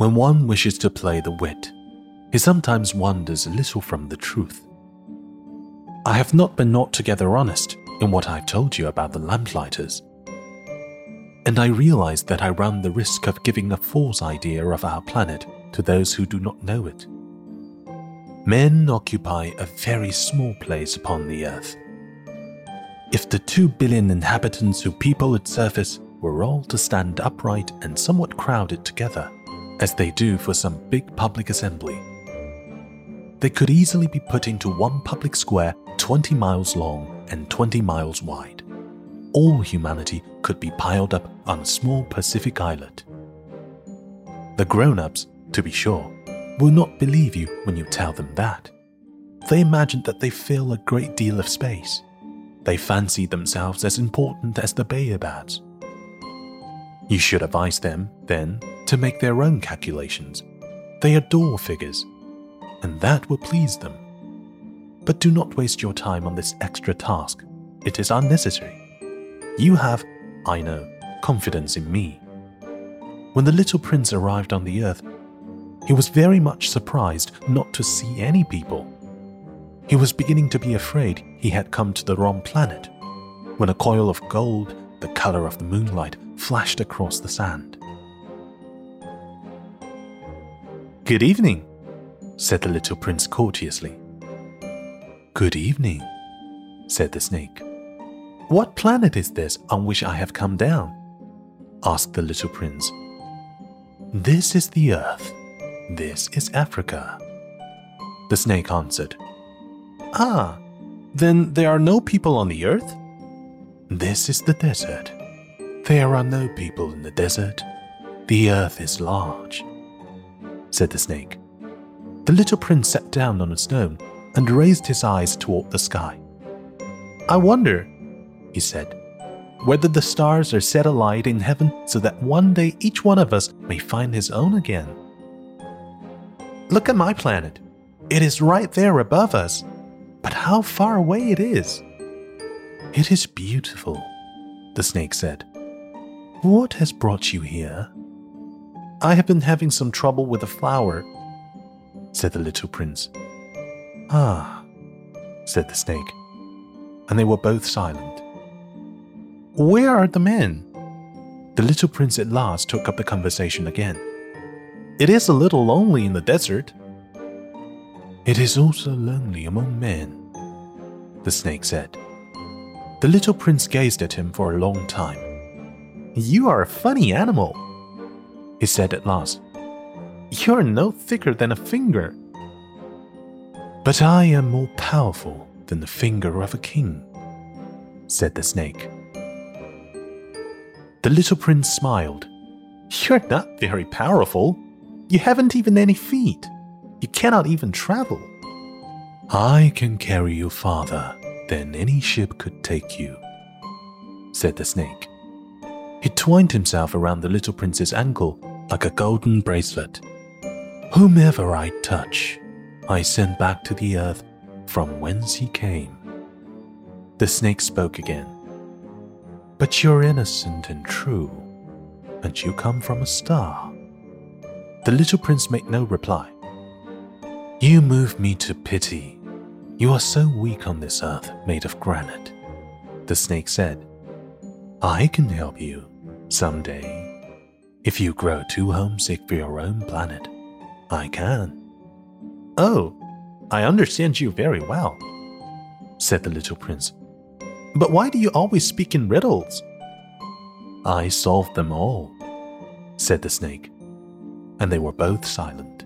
When one wishes to play the wit, he sometimes wanders a little from the truth. I have not been altogether honest in what I've told you about the lamplighters. And I realize that I run the risk of giving a false idea of our planet to those who do not know it. Men occupy a very small place upon the earth. If the two billion inhabitants who people its surface were all to stand upright and somewhat crowded together, as they do for some big public assembly, they could easily be put into one public square 20 miles long and 20 miles wide. All humanity could be piled up on a small Pacific islet. The grown ups, to be sure, will not believe you when you tell them that. They imagine that they fill a great deal of space. They fancy themselves as important as the baobabs. You should advise them, then, to make their own calculations. They adore figures, and that will please them. But do not waste your time on this extra task. It is unnecessary. You have, I know, confidence in me. When the little prince arrived on the earth, he was very much surprised not to see any people. He was beginning to be afraid he had come to the wrong planet when a coil of gold, the color of the moonlight, flashed across the sand. Good evening, said the little prince courteously. Good evening, said the snake. What planet is this on which I have come down? asked the little prince. This is the earth. This is Africa. The snake answered. Ah, then there are no people on the earth? This is the desert. There are no people in the desert. The earth is large, said the snake. The little prince sat down on a stone and raised his eyes toward the sky. I wonder, he said, whether the stars are set alight in heaven so that one day each one of us may find his own again. Look at my planet. It is right there above us, but how far away it is. It is beautiful, the snake said. What has brought you here? I have been having some trouble with a flower, said the little prince. Ah, said the snake, and they were both silent. Where are the men? The little prince at last took up the conversation again. It is a little lonely in the desert. It is also lonely among men, the snake said. The little prince gazed at him for a long time. You are a funny animal, he said at last. You're no thicker than a finger. But I am more powerful than the finger of a king, said the snake. The little prince smiled. You're not very powerful. You haven't even any feet. You cannot even travel. I can carry you farther than any ship could take you, said the snake. He twined himself around the little prince's ankle like a golden bracelet. Whomever I touch, I send back to the earth from whence he came. The snake spoke again. But you're innocent and true, and you come from a star. The little prince made no reply. You move me to pity. You are so weak on this earth made of granite. The snake said, I can help you someday. If you grow too homesick for your own planet, I can. Oh, I understand you very well, said the little prince. But why do you always speak in riddles? I solved them all, said the snake, and they were both silent.